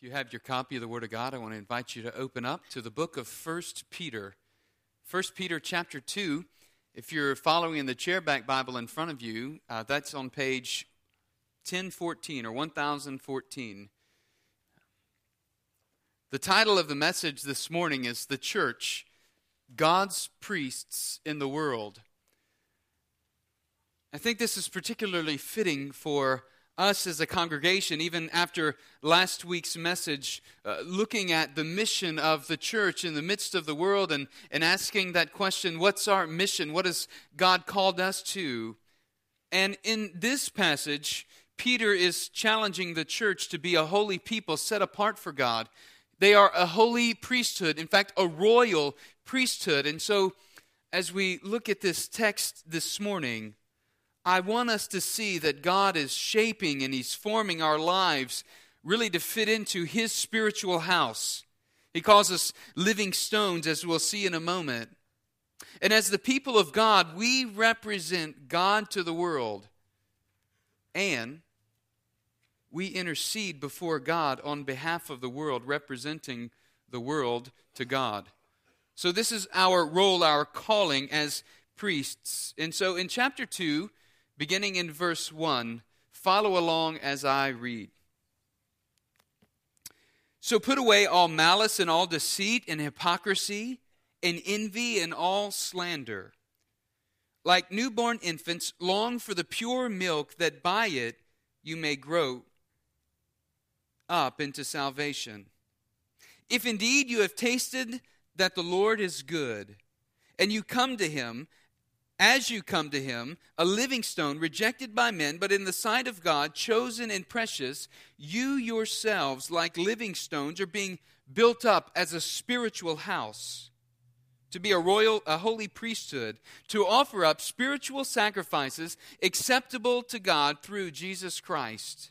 If you have your copy of the Word of God, I want to invite you to open up to the book of 1 Peter. 1 Peter chapter 2. If you're following in the chairback Bible in front of you, uh, that's on page 1014 or 1014. The title of the message this morning is The Church God's Priests in the World. I think this is particularly fitting for us as a congregation, even after last week's message, uh, looking at the mission of the church in the midst of the world and, and asking that question what's our mission? What has God called us to? And in this passage, Peter is challenging the church to be a holy people set apart for God. They are a holy priesthood, in fact, a royal priesthood. And so, as we look at this text this morning, I want us to see that God is shaping and He's forming our lives really to fit into His spiritual house. He calls us living stones, as we'll see in a moment. And as the people of God, we represent God to the world. And we intercede before God on behalf of the world, representing the world to God. So, this is our role, our calling as priests. And so, in chapter 2, beginning in verse 1. Follow along as I read. So put away all malice and all deceit and hypocrisy and envy and all slander. Like newborn infants, long for the pure milk that by it you may grow up into salvation. If indeed you have tasted that the Lord is good, and you come to him as you come to him, a living stone, rejected by men, but in the sight of God, chosen and precious, you yourselves, like living stones, are being built up as a spiritual house, to be a royal, a holy priesthood, to offer up spiritual sacrifices acceptable to God through Jesus Christ.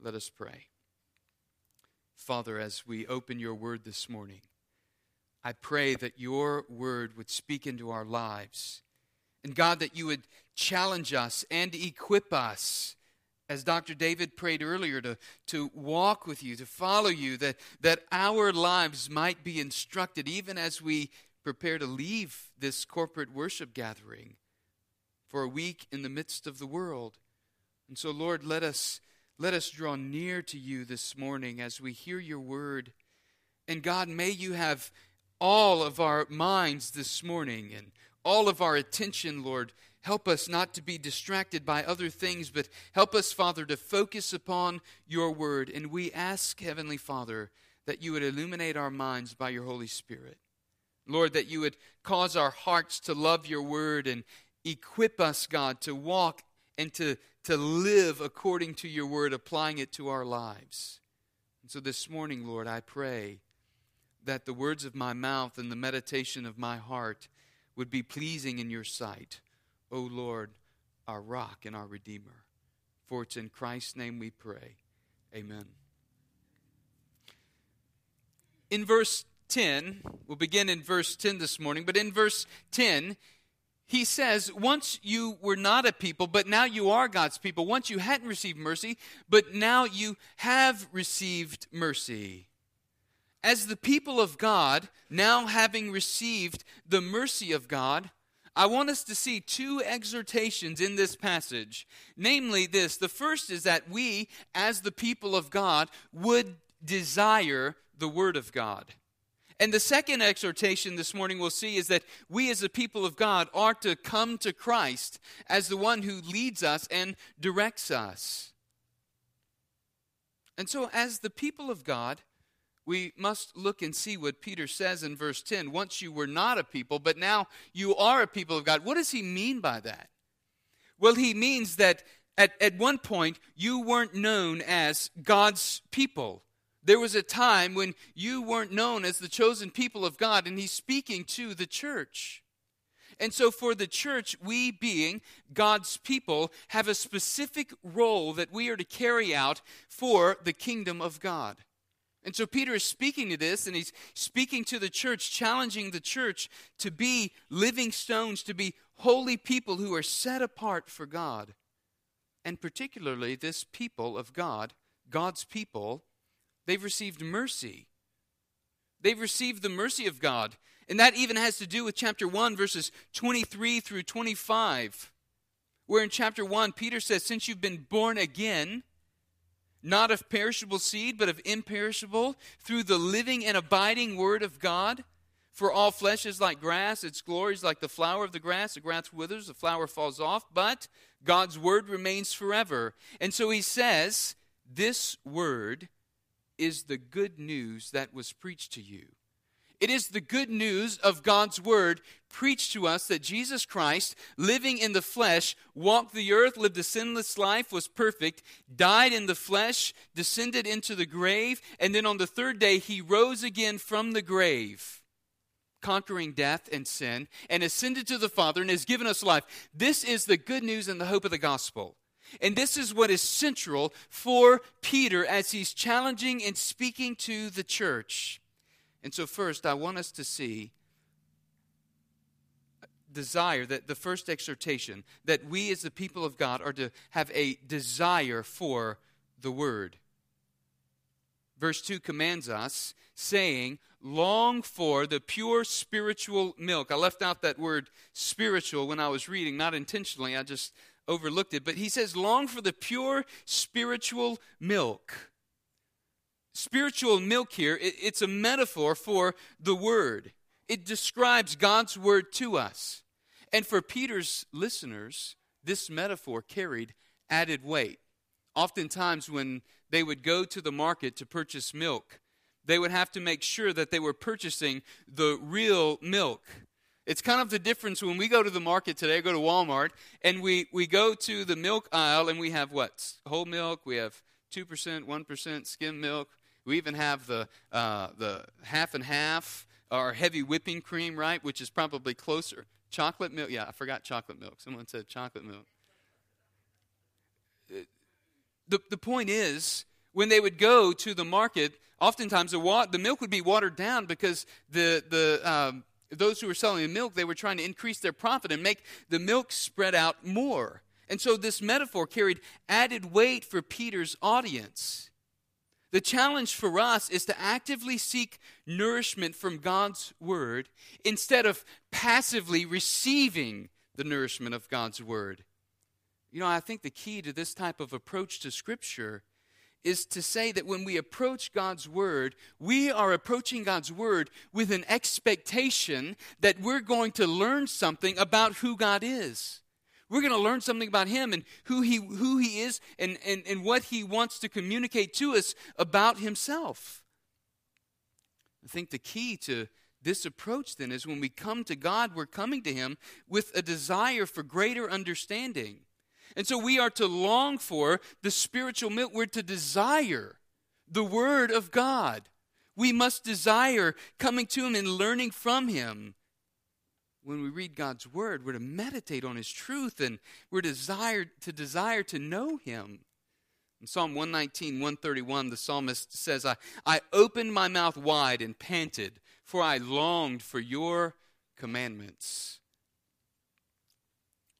Let us pray. Father, as we open your word this morning, I pray that your word would speak into our lives. And God, that you would challenge us and equip us, as Dr. David prayed earlier, to, to walk with you, to follow you, that, that our lives might be instructed even as we prepare to leave this corporate worship gathering for a week in the midst of the world. And so, Lord, let us let us draw near to you this morning as we hear your word. And God, may you have all of our minds this morning and all of our attention, Lord. Help us not to be distracted by other things, but help us, Father, to focus upon your word. And we ask, Heavenly Father, that you would illuminate our minds by your Holy Spirit. Lord, that you would cause our hearts to love your word and equip us, God, to walk and to to live according to your word, applying it to our lives. And so this morning, Lord, I pray that the words of my mouth and the meditation of my heart would be pleasing in your sight, O Lord, our rock and our redeemer. For it's in Christ's name we pray. Amen. In verse 10, we'll begin in verse 10 this morning, but in verse 10, he says, once you were not a people, but now you are God's people. Once you hadn't received mercy, but now you have received mercy. As the people of God, now having received the mercy of God, I want us to see two exhortations in this passage. Namely, this the first is that we, as the people of God, would desire the Word of God. And the second exhortation this morning we'll see is that we as the people of God are to come to Christ as the one who leads us and directs us. And so, as the people of God, we must look and see what Peter says in verse 10. Once you were not a people, but now you are a people of God. What does he mean by that? Well, he means that at, at one point you weren't known as God's people. There was a time when you weren't known as the chosen people of God, and he's speaking to the church. And so, for the church, we being God's people have a specific role that we are to carry out for the kingdom of God. And so, Peter is speaking to this, and he's speaking to the church, challenging the church to be living stones, to be holy people who are set apart for God. And particularly, this people of God, God's people, they've received mercy. They've received the mercy of God. And that even has to do with chapter 1, verses 23 through 25, where in chapter 1, Peter says, Since you've been born again, not of perishable seed, but of imperishable, through the living and abiding word of God. For all flesh is like grass, its glory is like the flower of the grass. The grass withers, the flower falls off, but God's word remains forever. And so he says, This word is the good news that was preached to you. It is the good news of God's word preached to us that Jesus Christ, living in the flesh, walked the earth, lived a sinless life, was perfect, died in the flesh, descended into the grave, and then on the third day he rose again from the grave, conquering death and sin, and ascended to the Father and has given us life. This is the good news and the hope of the gospel. And this is what is central for Peter as he's challenging and speaking to the church. And so, first, I want us to see desire that the first exhortation that we as the people of God are to have a desire for the word. Verse 2 commands us, saying, Long for the pure spiritual milk. I left out that word spiritual when I was reading, not intentionally, I just overlooked it. But he says, Long for the pure spiritual milk spiritual milk here, it's a metaphor for the Word. It describes God's Word to us. And for Peter's listeners, this metaphor carried added weight. Oftentimes, when they would go to the market to purchase milk, they would have to make sure that they were purchasing the real milk. It's kind of the difference when we go to the market today, go to Walmart, and we, we go to the milk aisle and we have what? Whole milk, we have 2%, 1% skim milk, we even have the, uh, the half and half, or heavy whipping cream, right, which is probably closer. Chocolate milk. Yeah, I forgot chocolate milk. Someone said chocolate milk. The, the point is, when they would go to the market, oftentimes the, wa- the milk would be watered down because the, the, um, those who were selling the milk, they were trying to increase their profit and make the milk spread out more. And so this metaphor carried added weight for Peter's audience. The challenge for us is to actively seek nourishment from God's Word instead of passively receiving the nourishment of God's Word. You know, I think the key to this type of approach to Scripture is to say that when we approach God's Word, we are approaching God's Word with an expectation that we're going to learn something about who God is. We're going to learn something about him and who he, who he is and, and, and what he wants to communicate to us about himself. I think the key to this approach then is when we come to God, we're coming to him with a desire for greater understanding. And so we are to long for the spiritual milk. We're to desire the Word of God. We must desire coming to Him and learning from Him when we read God's word, we're to meditate on his truth and we're desired to desire to know him. In Psalm 119, 131, the psalmist says, I, I opened my mouth wide and panted, for I longed for your commandments.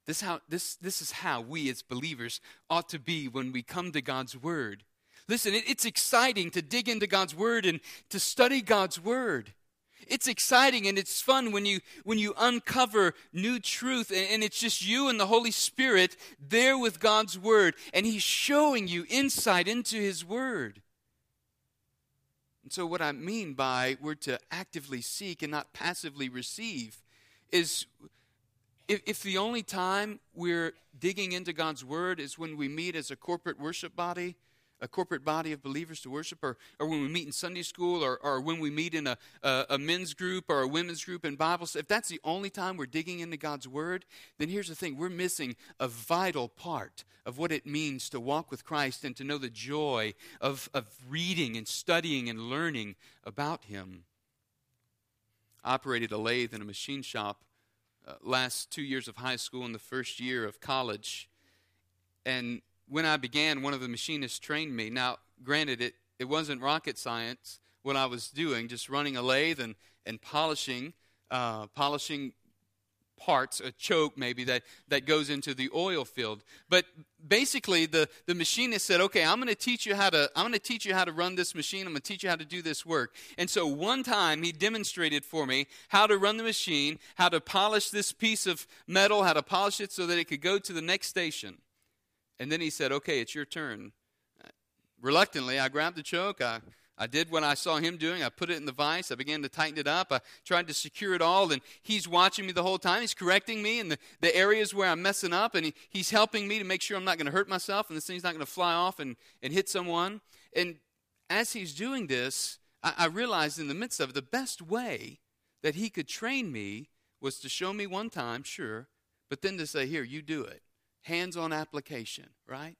This, how, this, this is how we as believers ought to be when we come to God's Word. Listen, it, it's exciting to dig into God's Word and to study God's Word. It's exciting and it's fun when you when you uncover new truth and, and, it's just you and the Holy Spirit there with God's word and he's showing you insight into his word. And so, what I mean by we're to actively seek and not passively receive is if, if the only time we're digging into God's Word is when we meet as a corporate worship body, a corporate body of believers to worship, or, or when we meet in Sunday school, or, or when we meet in a, a, a men's group or a women's group in Bible, if that's the only time we're digging into God's Word, then here's the thing we're missing a vital part of what it means to walk with Christ and to know the joy of, of reading and studying and learning about Him. I operated a lathe in a machine shop uh, last two years of high school and the first year of college. And when I began, one of the machinists trained me. Now, granted, it, it wasn't rocket science what I was doing, just running a lathe and, and polishing, uh, polishing parts, a choke maybe, that, that goes into the oil field. But basically the, the machinist said, okay, I'm gonna teach you how to I'm gonna teach you how to run this machine, I'm gonna teach you how to do this work. And so one time he demonstrated for me how to run the machine, how to polish this piece of metal, how to polish it so that it could go to the next station. And then he said, Okay, it's your turn. Reluctantly, I grabbed the choke, I I did what I saw him doing. I put it in the vise. I began to tighten it up. I tried to secure it all. And he's watching me the whole time. He's correcting me in the, the areas where I'm messing up. And he, he's helping me to make sure I'm not going to hurt myself and this thing's not going to fly off and, and hit someone. And as he's doing this, I, I realized in the midst of it, the best way that he could train me was to show me one time, sure, but then to say, here, you do it. Hands on application, right?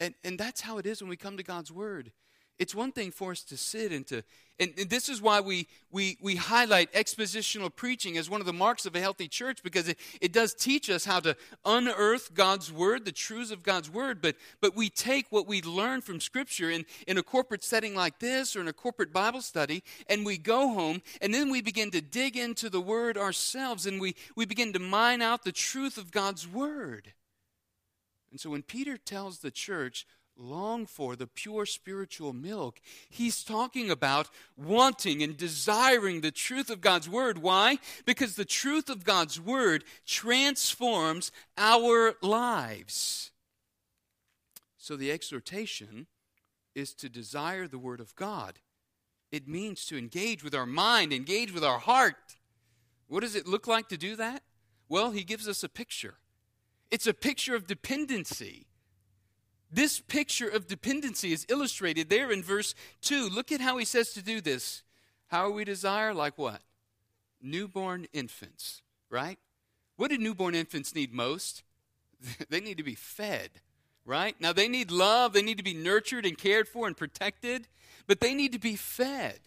And, and that's how it is when we come to God's Word. It's one thing for us to sit and to, and, and this is why we, we, we highlight expositional preaching as one of the marks of a healthy church because it, it does teach us how to unearth God's word, the truths of God's word, but, but we take what we learn from Scripture in, in a corporate setting like this or in a corporate Bible study, and we go home, and then we begin to dig into the word ourselves, and we, we begin to mine out the truth of God's word. And so when Peter tells the church, long for, the pure spiritual milk. He's talking about wanting and desiring the truth of God's Word. Why? Because the truth of God's Word transforms our lives. So the exhortation is to desire the Word of God. It means to engage with our mind, engage with our heart. What does it look like to do that? Well, he gives us a picture. It's a picture of dependency. This picture of dependency is illustrated there in verse 2. Look at how he says to do this. How we desire? Like what? Newborn infants, right? What do newborn infants need most? they need to be fed, right? Now, they need love, they need to be nurtured and cared for and protected, but they need to be fed.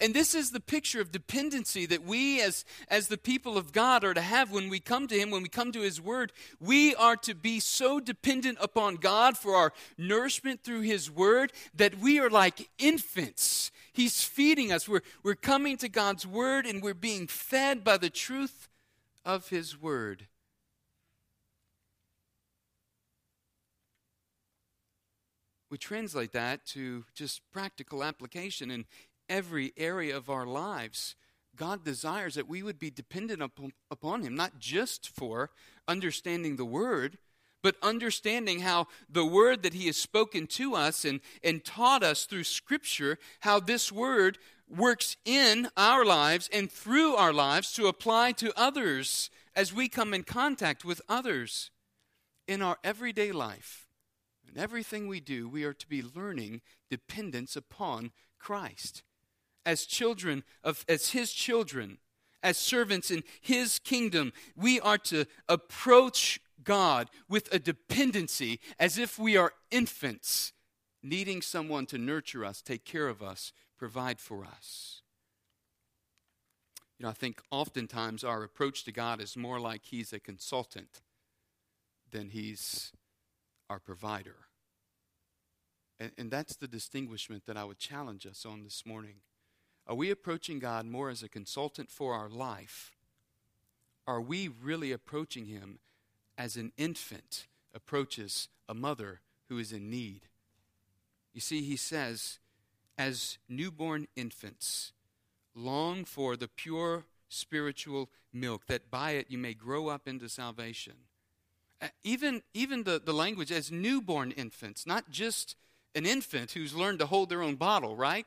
And this is the picture of dependency that we, as, as the people of God, are to have when we come to Him, when we come to His Word. We are to be so dependent upon God for our nourishment through His Word that we are like infants. He's feeding us. We're, we're coming to God's Word and we're being fed by the truth of His Word. we translate that to just practical application. And every area of our lives, God desires that we would be dependent upon Him, not just for understanding the Word, but understanding how the Word that He has spoken to us and, and taught us through Scripture, how this Word works in our lives and through our lives to apply to others as we come in contact with others in our everyday life. In everything we do, we are to be learning dependence upon Christ as children of as his children as servants in his kingdom we are to approach god with a dependency as if we are infants needing someone to nurture us take care of us provide for us. You know i think oftentimes our approach to god is more like he's a consultant than he's our provider. And, and that's the distinguishment that i would challenge us on this morning are we approaching God more as a consultant for our life? Are we really approaching Him as an infant approaches a mother who is in need? You see, He says, as newborn infants, long for the pure spiritual milk, that by it you may grow up into salvation. Uh, even, even the, the language as newborn infants, not just an infant who's learned to hold their own bottle, right?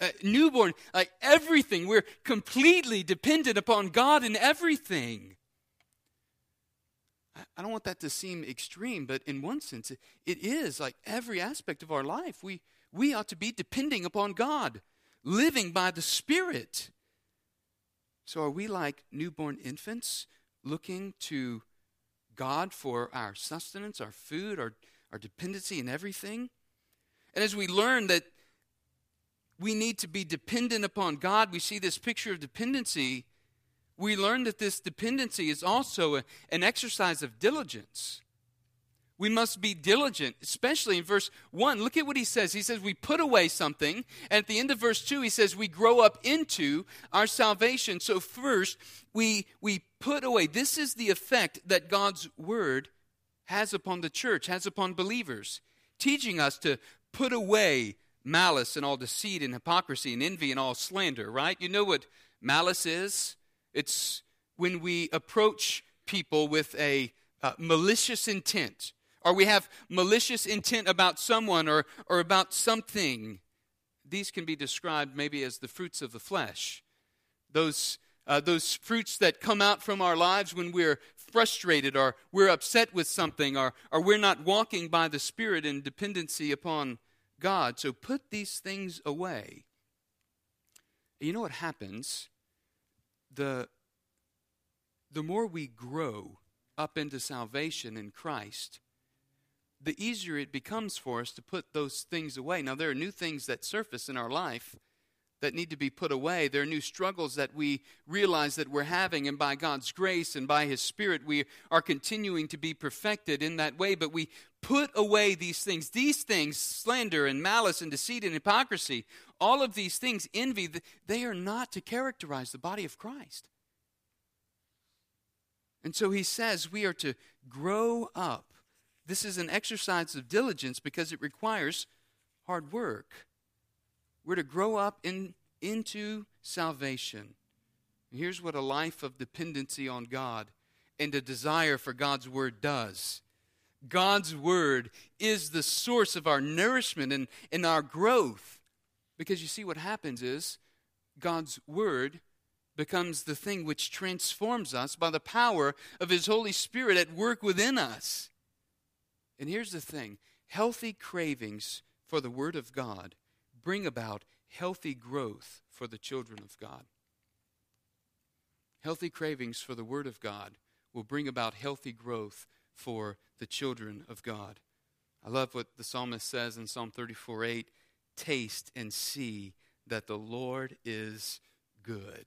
Uh, newborn, like everything. We're completely dependent upon God in everything. I don't want that to seem extreme, but in one sense, it, it is like every aspect of our life. We, we ought to be depending upon God, living by the Spirit. So, are we like newborn infants looking to God for our sustenance, our food, our, our dependency, and everything? And as we learn that we need to be dependent upon God, we see this picture of dependency we learn that this dependency is also a, an exercise of diligence. We must be diligent, especially in verse 1. Look at what he says. He says, We put away something. And at the end of verse 2, he says, We grow up into our salvation. So, first, we, we put away. This is the effect that God's word has upon the church, has upon believers, teaching us to put away malice and all deceit and hypocrisy and envy and all slander, right? You know what malice is? It's when we approach people with a uh, malicious intent, or we have malicious intent about someone or, or about something. These can be described maybe as the fruits of the flesh. Those, uh, those fruits that come out from our lives when we're frustrated or we're upset with something or, or we're not walking by the Spirit in dependency upon God. So put these things away. You know what happens? the, the more we grow up into salvation in Christ, the easier it becomes for us to put those things away. Now, there are new things that surface in our life that need to be put away. There are new struggles that we realize that we're having, and by God's grace and by His Spirit, we are continuing to be perfected in that way. But we put away these things. These things, slander and malice and deceit and hypocrisy, all of these things, envy, they are not to characterize the body of Christ. And so he says we are to grow up. This is an exercise of diligence because it requires hard work. We're to grow up in, into salvation. Here's what a life of dependency on God and a desire for God's word does. God's word is the source of our nourishment and, and our growth. Because you see, what happens is God's Word becomes the thing which transforms us by the power of His Holy Spirit at work within us. And here's the thing healthy cravings for the Word of God bring about healthy growth for the children of God. Healthy cravings for the Word of God will bring about healthy growth for the children of God. I love what the psalmist says in Psalm 34 8 taste and see that the Lord is good.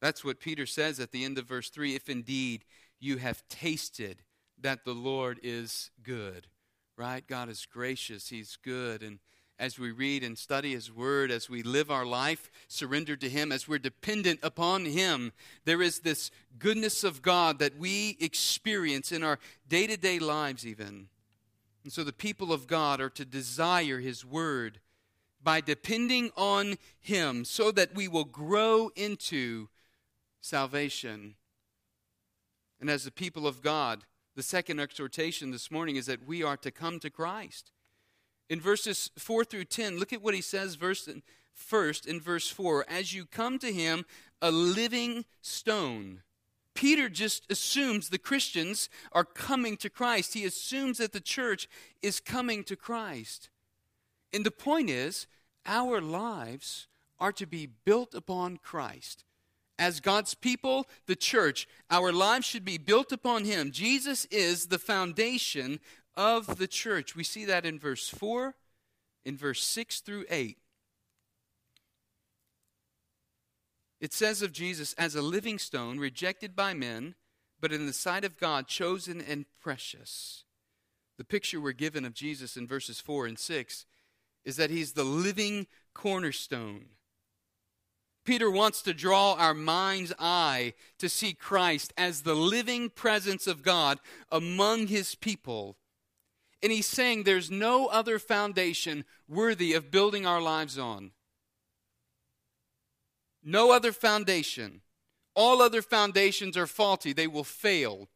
That's what Peter says at the end of verse 3 if indeed you have tasted that the Lord is good. Right? God is gracious, He's good. And as we read and study His Word, as we live our life surrendered to Him, as we're dependent upon Him, there is this goodness of God that we experience in our day to day lives, even. And so the people of God are to desire His Word by depending on Him so that we will grow into salvation. And as the people of God, the second exhortation this morning is that we are to come to Christ. In verses 4 through 10, look at what he says verse, first in verse 4 As you come to him, a living stone Peter just assumes the Christians are coming to Christ. He assumes that the church is coming to Christ. And the point is, our lives are to be built upon Christ. As God's people, the church, our lives should be built upon Him. Jesus is the foundation of the church. We see that in verse 4, in verse 6 through 8. It says of Jesus as a living stone, rejected by men, but in the sight of God, chosen and precious. The picture we're given of Jesus in verses 4 and 6 is that he's the living cornerstone. Peter wants to draw our mind's eye to see Christ as the living presence of God among his people. And he's saying there's no other foundation worthy of building our lives on. No other foundation. All other foundations are faulty, they will fail.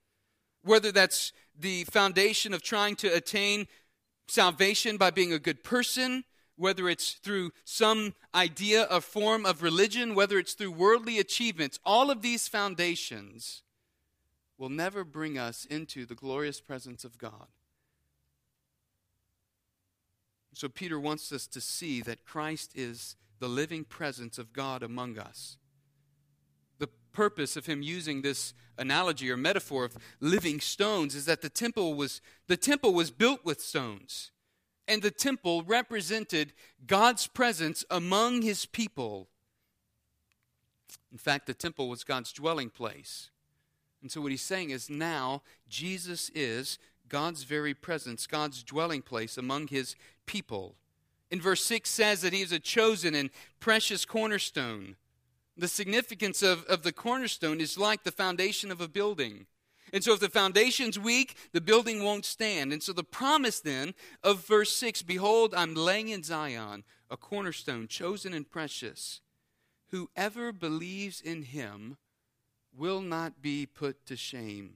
Whether that's the foundation of trying to attain salvation by being a good person, whether it's through some idea of form of religion, whether it's through worldly achievements, all of these foundations will never bring us into the glorious presence of God. So, Peter wants us to see that Christ is the living presence of God among us. The purpose of him using this analogy or metaphor of living stones is that the temple was, the temple was built with stones. And the temple represented God's presence among his people. In fact, the temple was God's dwelling place. And so, what he's saying is now Jesus is God's very presence, God's dwelling place among his people. In verse 6 says that he is a chosen and precious cornerstone. The significance of, of the cornerstone is like the foundation of a building. And so, if the foundation's weak, the building won't stand. And so, the promise then of verse 6 Behold, I'm laying in Zion a cornerstone, chosen and precious. Whoever believes in him will not be put to shame.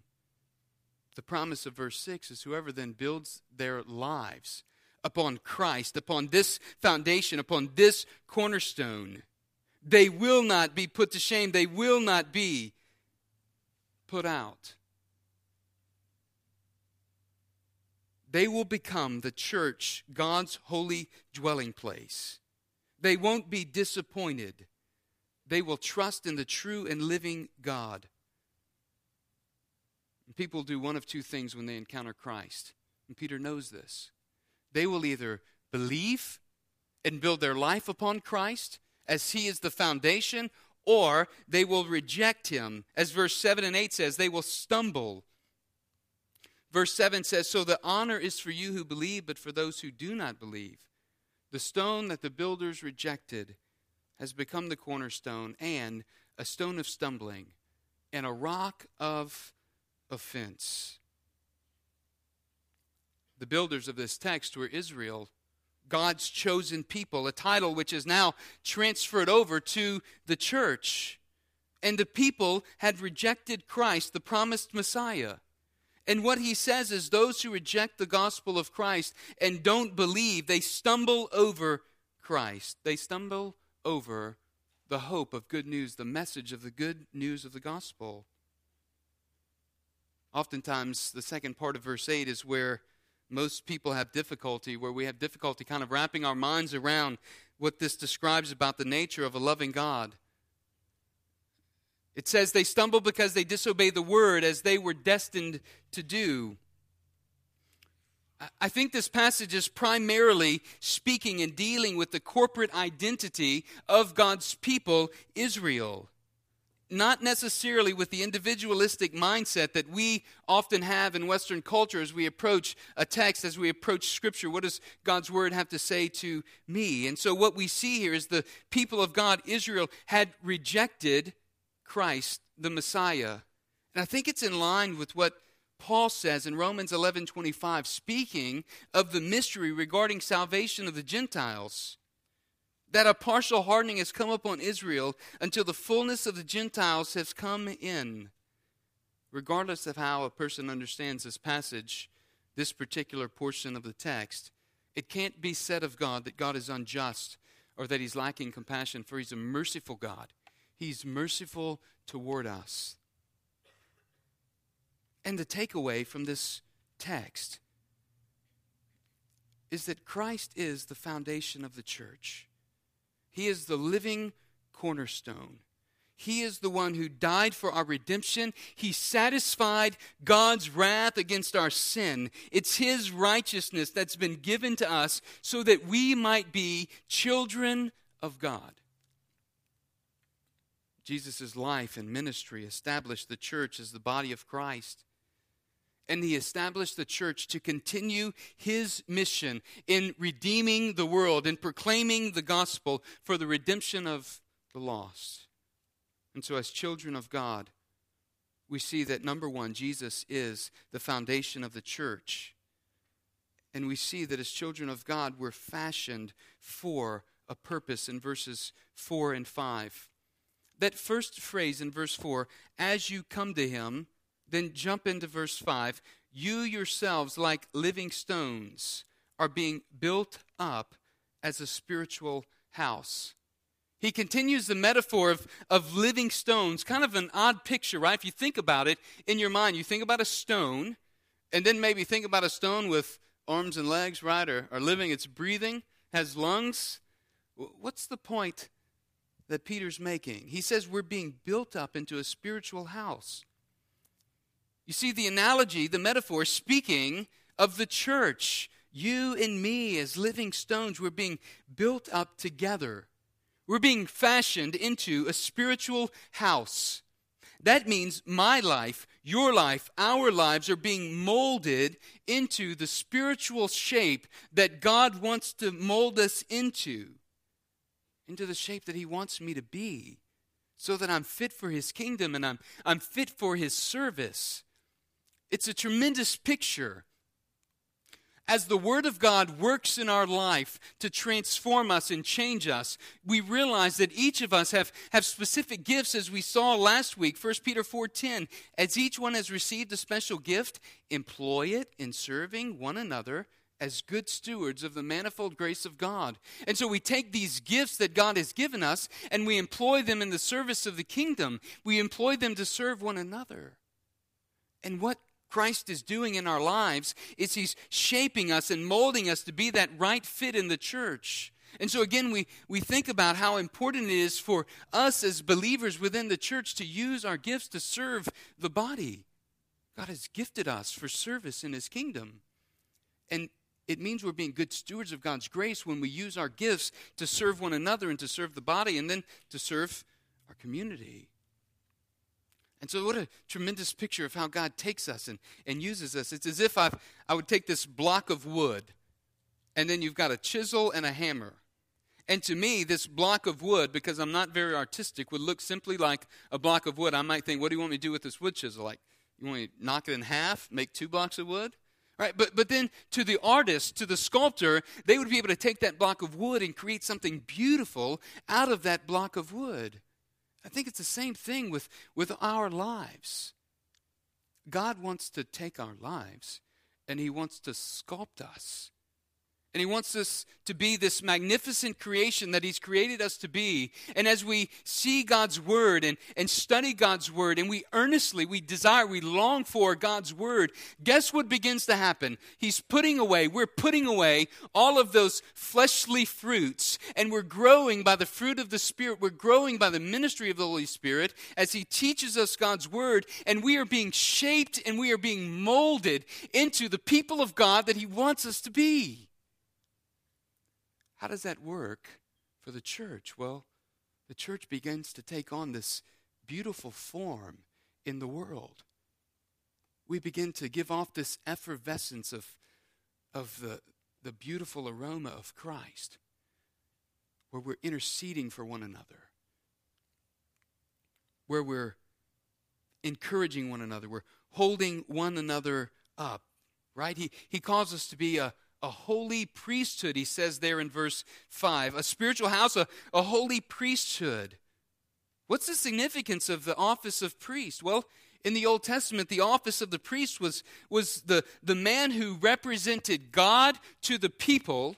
The promise of verse 6 is whoever then builds their lives upon Christ, upon this foundation, upon this cornerstone, they will not be put to shame. They will not be put out. They will become the church, God's holy dwelling place. They won't be disappointed. They will trust in the true and living God. People do one of two things when they encounter Christ. And Peter knows this. They will either believe and build their life upon Christ as he is the foundation, or they will reject him. As verse 7 and 8 says, they will stumble. Verse 7 says, So the honor is for you who believe, but for those who do not believe. The stone that the builders rejected has become the cornerstone and a stone of stumbling and a rock of offense. The builders of this text were Israel, God's chosen people, a title which is now transferred over to the church. And the people had rejected Christ, the promised Messiah. And what he says is those who reject the gospel of Christ and don't believe, they stumble over Christ. They stumble over the hope of good news, the message of the good news of the gospel. Oftentimes, the second part of verse 8 is where most people have difficulty, where we have difficulty kind of wrapping our minds around what this describes about the nature of a loving God. It says they stumble because they disobey the word as they were destined to do. I think this passage is primarily speaking and dealing with the corporate identity of God's people, Israel not necessarily with the individualistic mindset that we often have in Western culture as we approach a text, as we approach Scripture. What does God's Word have to say to me? And so, what we see here is the people of God, Israel, had rejected Christ, the Messiah. And I think it's in line with what Paul says in Romans 11 25, speaking of the mystery regarding salvation of the Gentiles that a partial hardening has come upon Israel until the fullness of the Gentiles has come in. Regardless of how a person understands this passage, this particular portion of the text, it can't be said of God that God is unjust or that he's lacking compassion, for he's a merciful God. He's merciful toward us. And the takeaway from this text is that Christ is the foundation of the church. He is the living cornerstone. He is the one who died for our redemption. He satisfied God's wrath against our sin. It's His righteousness that's been given to us so that we might be children of God. Jesus' life and ministry established the church as the body of Christ and he established the church to continue his mission in redeeming the world and proclaiming the gospel for the redemption of the lost. And so, as children of God, we see that number one, Jesus is the foundation of the church. And we see that as children of God, we're fashioned for a purpose in verses 4 and 5. That first phrase in verse 4, as you come to him, then jump into verse 5. You yourselves, like living stones, are being built up as a spiritual house. He continues the metaphor of, of living stones, kind of an odd picture, right? If you think about it in your mind, you think about a stone, and then maybe think about a stone with arms and legs, right? Or, or living, it's breathing, has lungs. What's the point that Peter's making? He says we're being built up into a spiritual house. You see, the analogy, the metaphor, speaking of the church. You and me, as living stones, we're being built up together. We're being fashioned into a spiritual house. That means my life, your life, our lives are being molded into the spiritual shape that God wants to mold us into, into the shape that He wants me to be, so that I'm fit for His kingdom and I'm, I'm fit for His service. It's a tremendous picture as the Word of God works in our life to transform us and change us, we realize that each of us have, have specific gifts as we saw last week, 1 Peter 4.10. As each one has received a special gift, employ it in serving one another as good stewards of the manifold grace of God. And so we take these gifts that God has given us and we employ them in the service of the kingdom. We employ them to serve one another. And what Christ is doing in our lives is He's shaping us and molding us to be that right fit in the church. And so, again, we, we think about how important it is for us as believers within the church to use our gifts to serve the body. God has gifted us for service in His kingdom. And it means we're being good stewards of God's grace when we use our gifts to serve one another and to serve the body and then to serve our community. And so, what a tremendous picture of how God takes us and, and uses us. It's as if i I would take this block of wood, and then you've got a chisel and a hammer. And to me, this block of wood, because I'm not very artistic, would look simply like a block of wood. I might think, what do you want me to do with this wood chisel? Like, you want me to knock it in half, make two blocks of wood? Right, but, but then to the artist, to the sculptor, they would be able to take that block of wood and create something beautiful out of that block of wood. I think it's the same thing with, with our lives. God wants to take our lives and He wants to sculpt us and He wants us to be this magnificent creation that He's created us to be. And as we see God's Word and, and study God's Word, and we earnestly, we desire, we long for God's Word, guess what begins to happen? He's putting away, we're putting away all of those fleshly fruits, and we're growing by the fruit of the Spirit. We're growing by the ministry of the Holy Spirit as He teaches us God's Word, and we are being shaped and we are being molded into the people of God that He wants us to be. How does that work for the church? Well, the church begins to take on this beautiful form in the world. We begin to give off this effervescence of, of the, the beautiful aroma of Christ, where we're interceding for one another, where we're encouraging one another, we're holding one another up, right? He, he calls us to be a, a holy priesthood, he says there in verse 5. A spiritual house, a, a holy priesthood. What's the significance of the office of priest? Well, in the Old Testament, the office of the priest was, was the, the man who represented God to the people,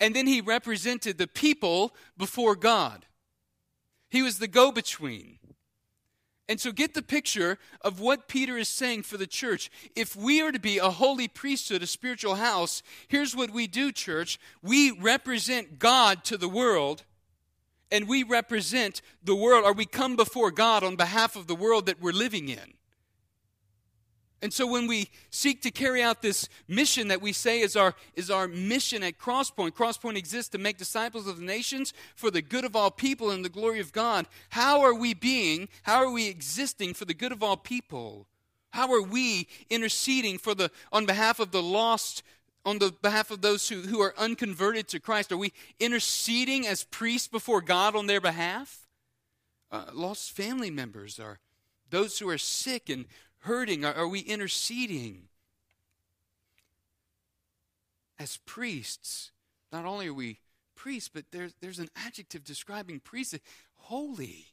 and then he represented the people before God. He was the go between. And so get the picture of what Peter is saying for the church. If we are to be a holy priesthood, a spiritual house, here's what we do, church. We represent God to the world, and we represent the world, or we come before God on behalf of the world that we're living in. And so when we seek to carry out this mission that we say is our, is our mission at Crosspoint, Crosspoint exists to make disciples of the nations for the good of all people and the glory of God. How are we being, how are we existing for the good of all people? How are we interceding for the, on behalf of the lost, on the behalf of those who, who are unconverted to Christ? Are we interceding as priests before God on their behalf? Uh, lost family members are those who are sick and hurting? Are, are we interceding? As priests, not only are we priests, but there's, there's an adjective describing priests holy.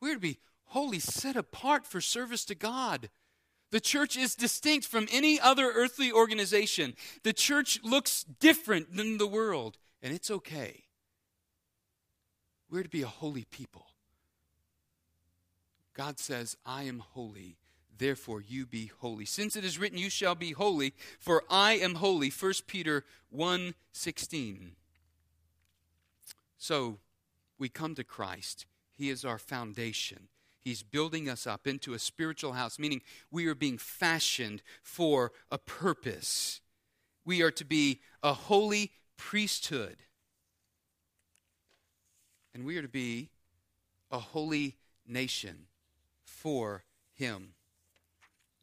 We're to be holy, set apart for service to God. The church is distinct from any other earthly organization. The church looks different than the world. And it's okay. We're to be a holy people. God says, I am holy, therefore you be holy. Since it is written, You shall be holy, for I am holy. 1 Peter 1 16. So we come to Christ. He is our foundation. He's building us up into a spiritual house, meaning we are being fashioned for a purpose. We are to be a holy priesthood. And we are to be a holy nation for Him.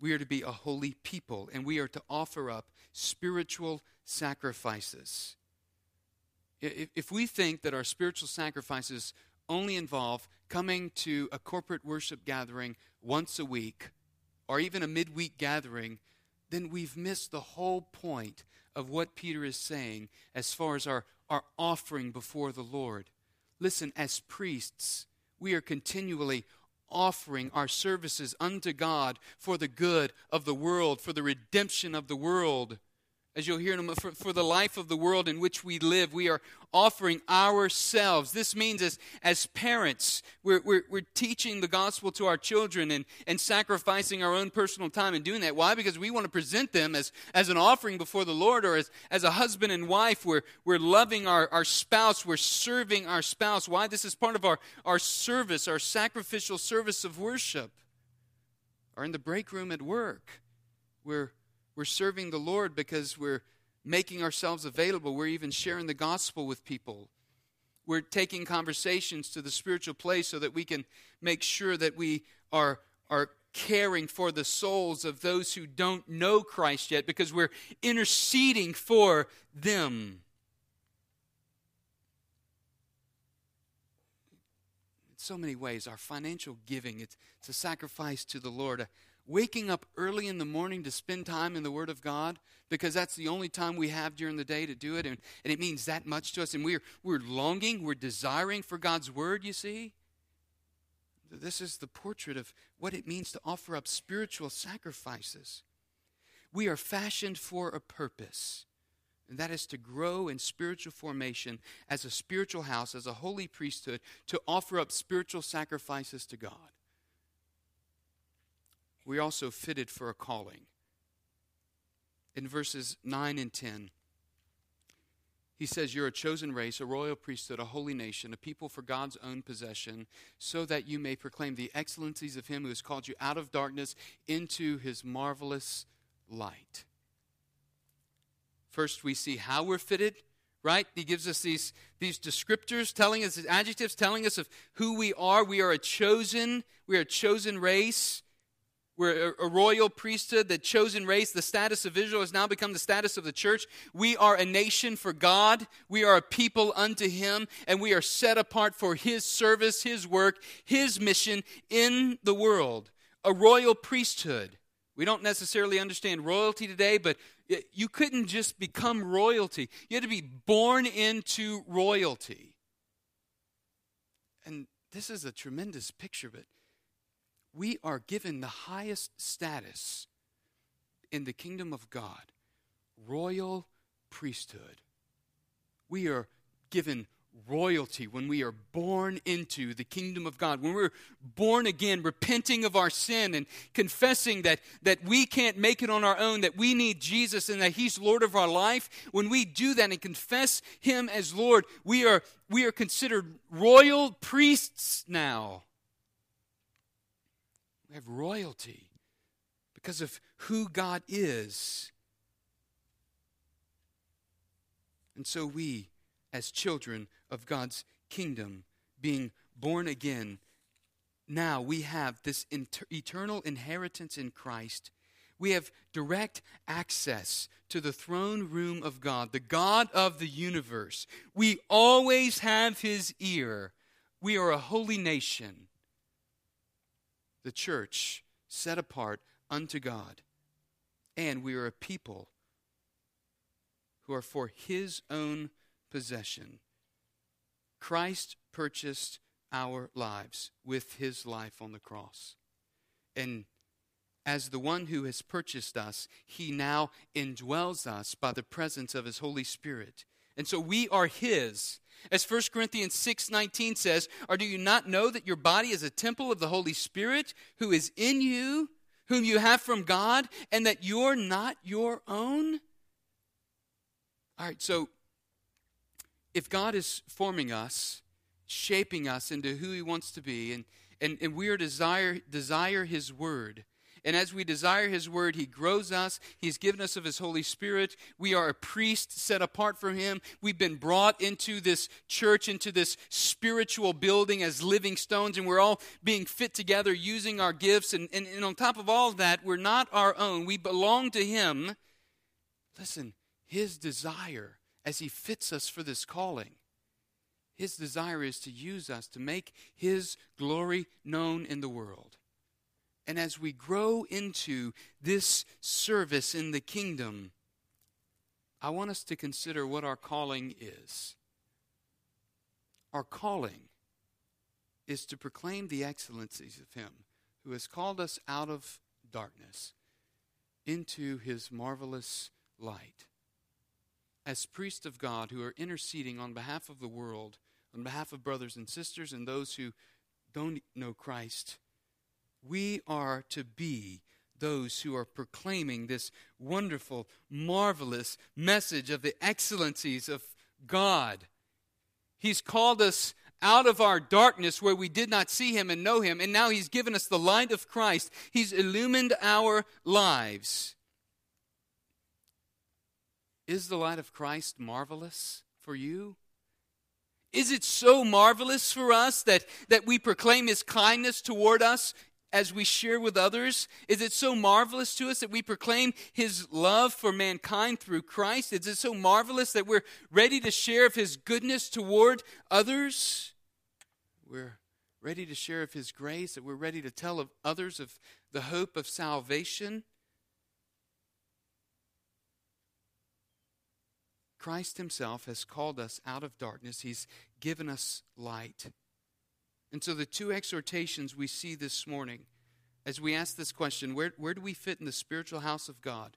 We are to be a holy people, and we are to offer up spiritual sacrifices. If we think that our spiritual sacrifices only involve coming to a corporate worship gathering once a week or even a midweek gathering, then we've missed the whole point of what Peter is saying as far as our, our offering before the Lord. Listen, as priests, we are continually offering our services unto God for the good of the world, for the redemption of the world as you'll hear in a moment, for, for the life of the world in which we live, we are offering ourselves. This means as, as parents, we're, we're, we're teaching the gospel to our children and, and sacrificing our own personal time and doing that. Why? Because we want to present them as, as an offering before the Lord or as, as a husband and wife. We're, we're loving our, our spouse, we're serving our spouse. Why? This is part of our, our service, our sacrificial service of worship. Or in the break room at work, we're we're serving the Lord because we're making ourselves available. We're even sharing the gospel with people. We're taking conversations to the spiritual place so that we can make sure that we are, are caring for the souls of those who don't know Christ yet because we're interceding for them. In so many ways, our financial giving, it's, it's a sacrifice to the Lord waking up early in the morning to spend time in the Word of God because that's the only time we have during the day to do it, and, and it means that much to us. And we're, we're longing, we're desiring for God's Word, you see. This is the portrait of what it means to offer up spiritual sacrifices. We are fashioned for a purpose, and that is to grow in spiritual formation as a spiritual house, as a holy priesthood, to offer up spiritual sacrifices to God we also fitted for a calling. In verses 9 and 10, he says, You're a chosen race, a royal priesthood, a holy nation, a people for God's own possession, so that you may proclaim the excellencies of him who has called you out of darkness into his marvelous light. First, we see how we're fitted, right? He gives us these, these descriptors, telling us, adjectives, telling us of who we are. We are a chosen, we are a chosen race. We're a royal priesthood, the chosen race. The status of Israel has now become the status of the church. We are a nation for God. We are a people unto Him, and we are set apart for His service, His work, His mission in the world. A royal priesthood. We don't necessarily understand royalty today, but you couldn't just become royalty. You had to be born into royalty. And this is a tremendous picture, but we are given the highest status in the kingdom of God royal priesthood. We are given royalty when we are born into the kingdom of God. When we're born again, repenting of our sin and confessing that, that we can't make it on our own, that we need Jesus and that He's Lord of our life. When we do that and confess Him as Lord, we are, we are considered royal priests now. We have royalty because of who God is. And so we, as children of God's kingdom, being born again, now we have this inter- eternal inheritance in Christ. We have direct access to the throne room of God, the God of the universe. We always have his ear. We are a holy nation the church set apart unto God. And we are a people who are for his own possession. Christ purchased our lives with his life on the cross. And as the one who has purchased us, he now indwells us by the presence of his Holy Spirit. And so we are his. As 1 Corinthians 6:19 says, "Or do you not know that your body is a temple of the Holy Spirit who is in you, whom you have from God, and that you're not your own?" All right, so if God is forming us, shaping us into who he wants to be, and, and, and we are desire desire his word, and as we desire His word, He grows us. He's given us of His Holy Spirit. We are a priest set apart for Him. We've been brought into this church, into this spiritual building as living stones, and we're all being fit together using our gifts. And, and, and on top of all of that, we're not our own. We belong to Him. Listen, His desire as He fits us for this calling. His desire is to use us to make His glory known in the world. And as we grow into this service in the kingdom, I want us to consider what our calling is. Our calling is to proclaim the excellencies of Him who has called us out of darkness into His marvelous light. As priests of God who are interceding on behalf of the world, on behalf of brothers and sisters and those who don't know Christ, we are to be those who are proclaiming this wonderful, marvelous message of the excellencies of God. He's called us out of our darkness where we did not see Him and know Him, and now He's given us the light of Christ. He's illumined our lives. Is the light of Christ marvelous for you? Is it so marvelous for us that, that we proclaim His kindness toward us as we share with others? Is it so marvelous to us that we proclaim His love for mankind through Christ? Is it so marvelous that we're ready to share of His goodness toward others? We're ready to share of His grace, that we're ready to tell of others of the hope of salvation? Christ Himself has called us out of darkness. He's given us light. And so, the two exhortations we see this morning as we ask this question where, where do we fit in the spiritual house of God?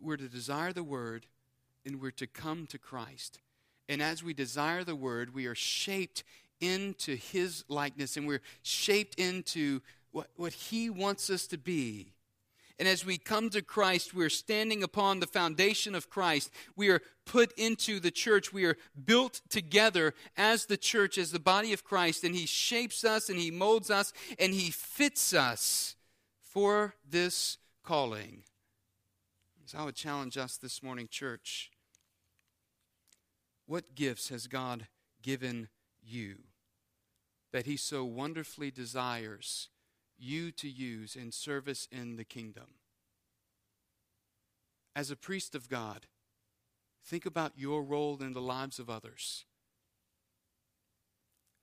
We're to desire the Word and we're to come to Christ. And as we desire the Word, we are shaped into His likeness and we're shaped into what, what He wants us to be. And as we come to Christ, we're standing upon the foundation of Christ. We are put into the church. We are built together as the church, as the body of Christ. And He shapes us and He molds us and He fits us for this calling. So I would challenge us this morning, church. What gifts has God given you that He so wonderfully desires you to use in service in the kingdom. As a priest of God, think about your role in the lives of others.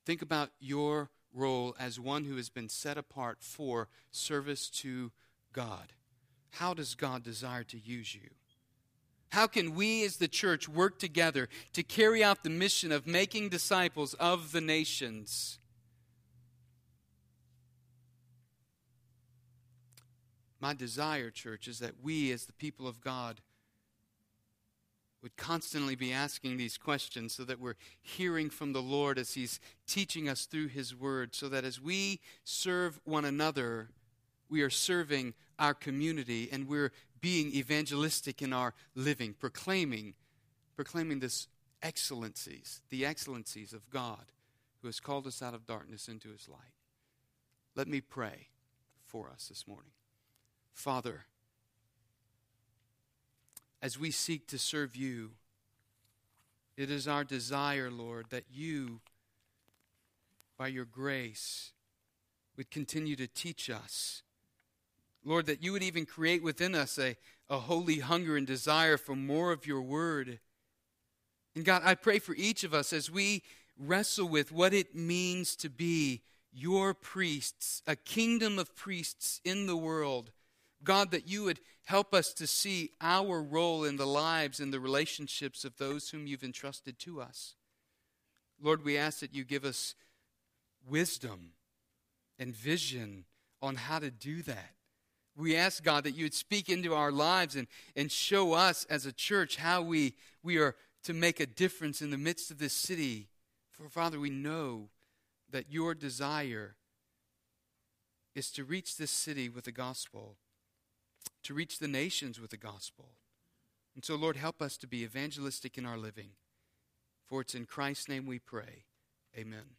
Think about your role as one who has been set apart for service to God. How does God desire to use you? How can we as the church work together to carry out the mission of making disciples of the nations? My desire, church, is that we, as the people of God, would constantly be asking these questions so that we're hearing from the Lord as He's teaching us through His Word, so that as we serve one another, we are serving our community and we're being evangelistic in our living, proclaiming, proclaiming this excellencies, the excellencies of God who has called us out of darkness into His light. Let me pray for us this morning. Father, as we seek to serve you, it is our desire, Lord, that you, by your grace, would continue to teach us. Lord, that you would even create within us a, a holy hunger and desire for more of your word. And God, I pray for each of us as we wrestle with what it means to be your priests, a kingdom of priests in the world God, that you would help us to see our role in the lives and the relationships of those whom you've entrusted to us. Lord, we ask that you give us wisdom and vision on how to do that. We ask, God, that you would speak into our lives and, and show us as a church how we, we are to make a difference in the midst of this city. For, Father, we know that your desire is to reach this city with the gospel, to reach the nations with the gospel. And so, Lord, help us to be evangelistic in our living. For it's in Christ's name we pray. Amen.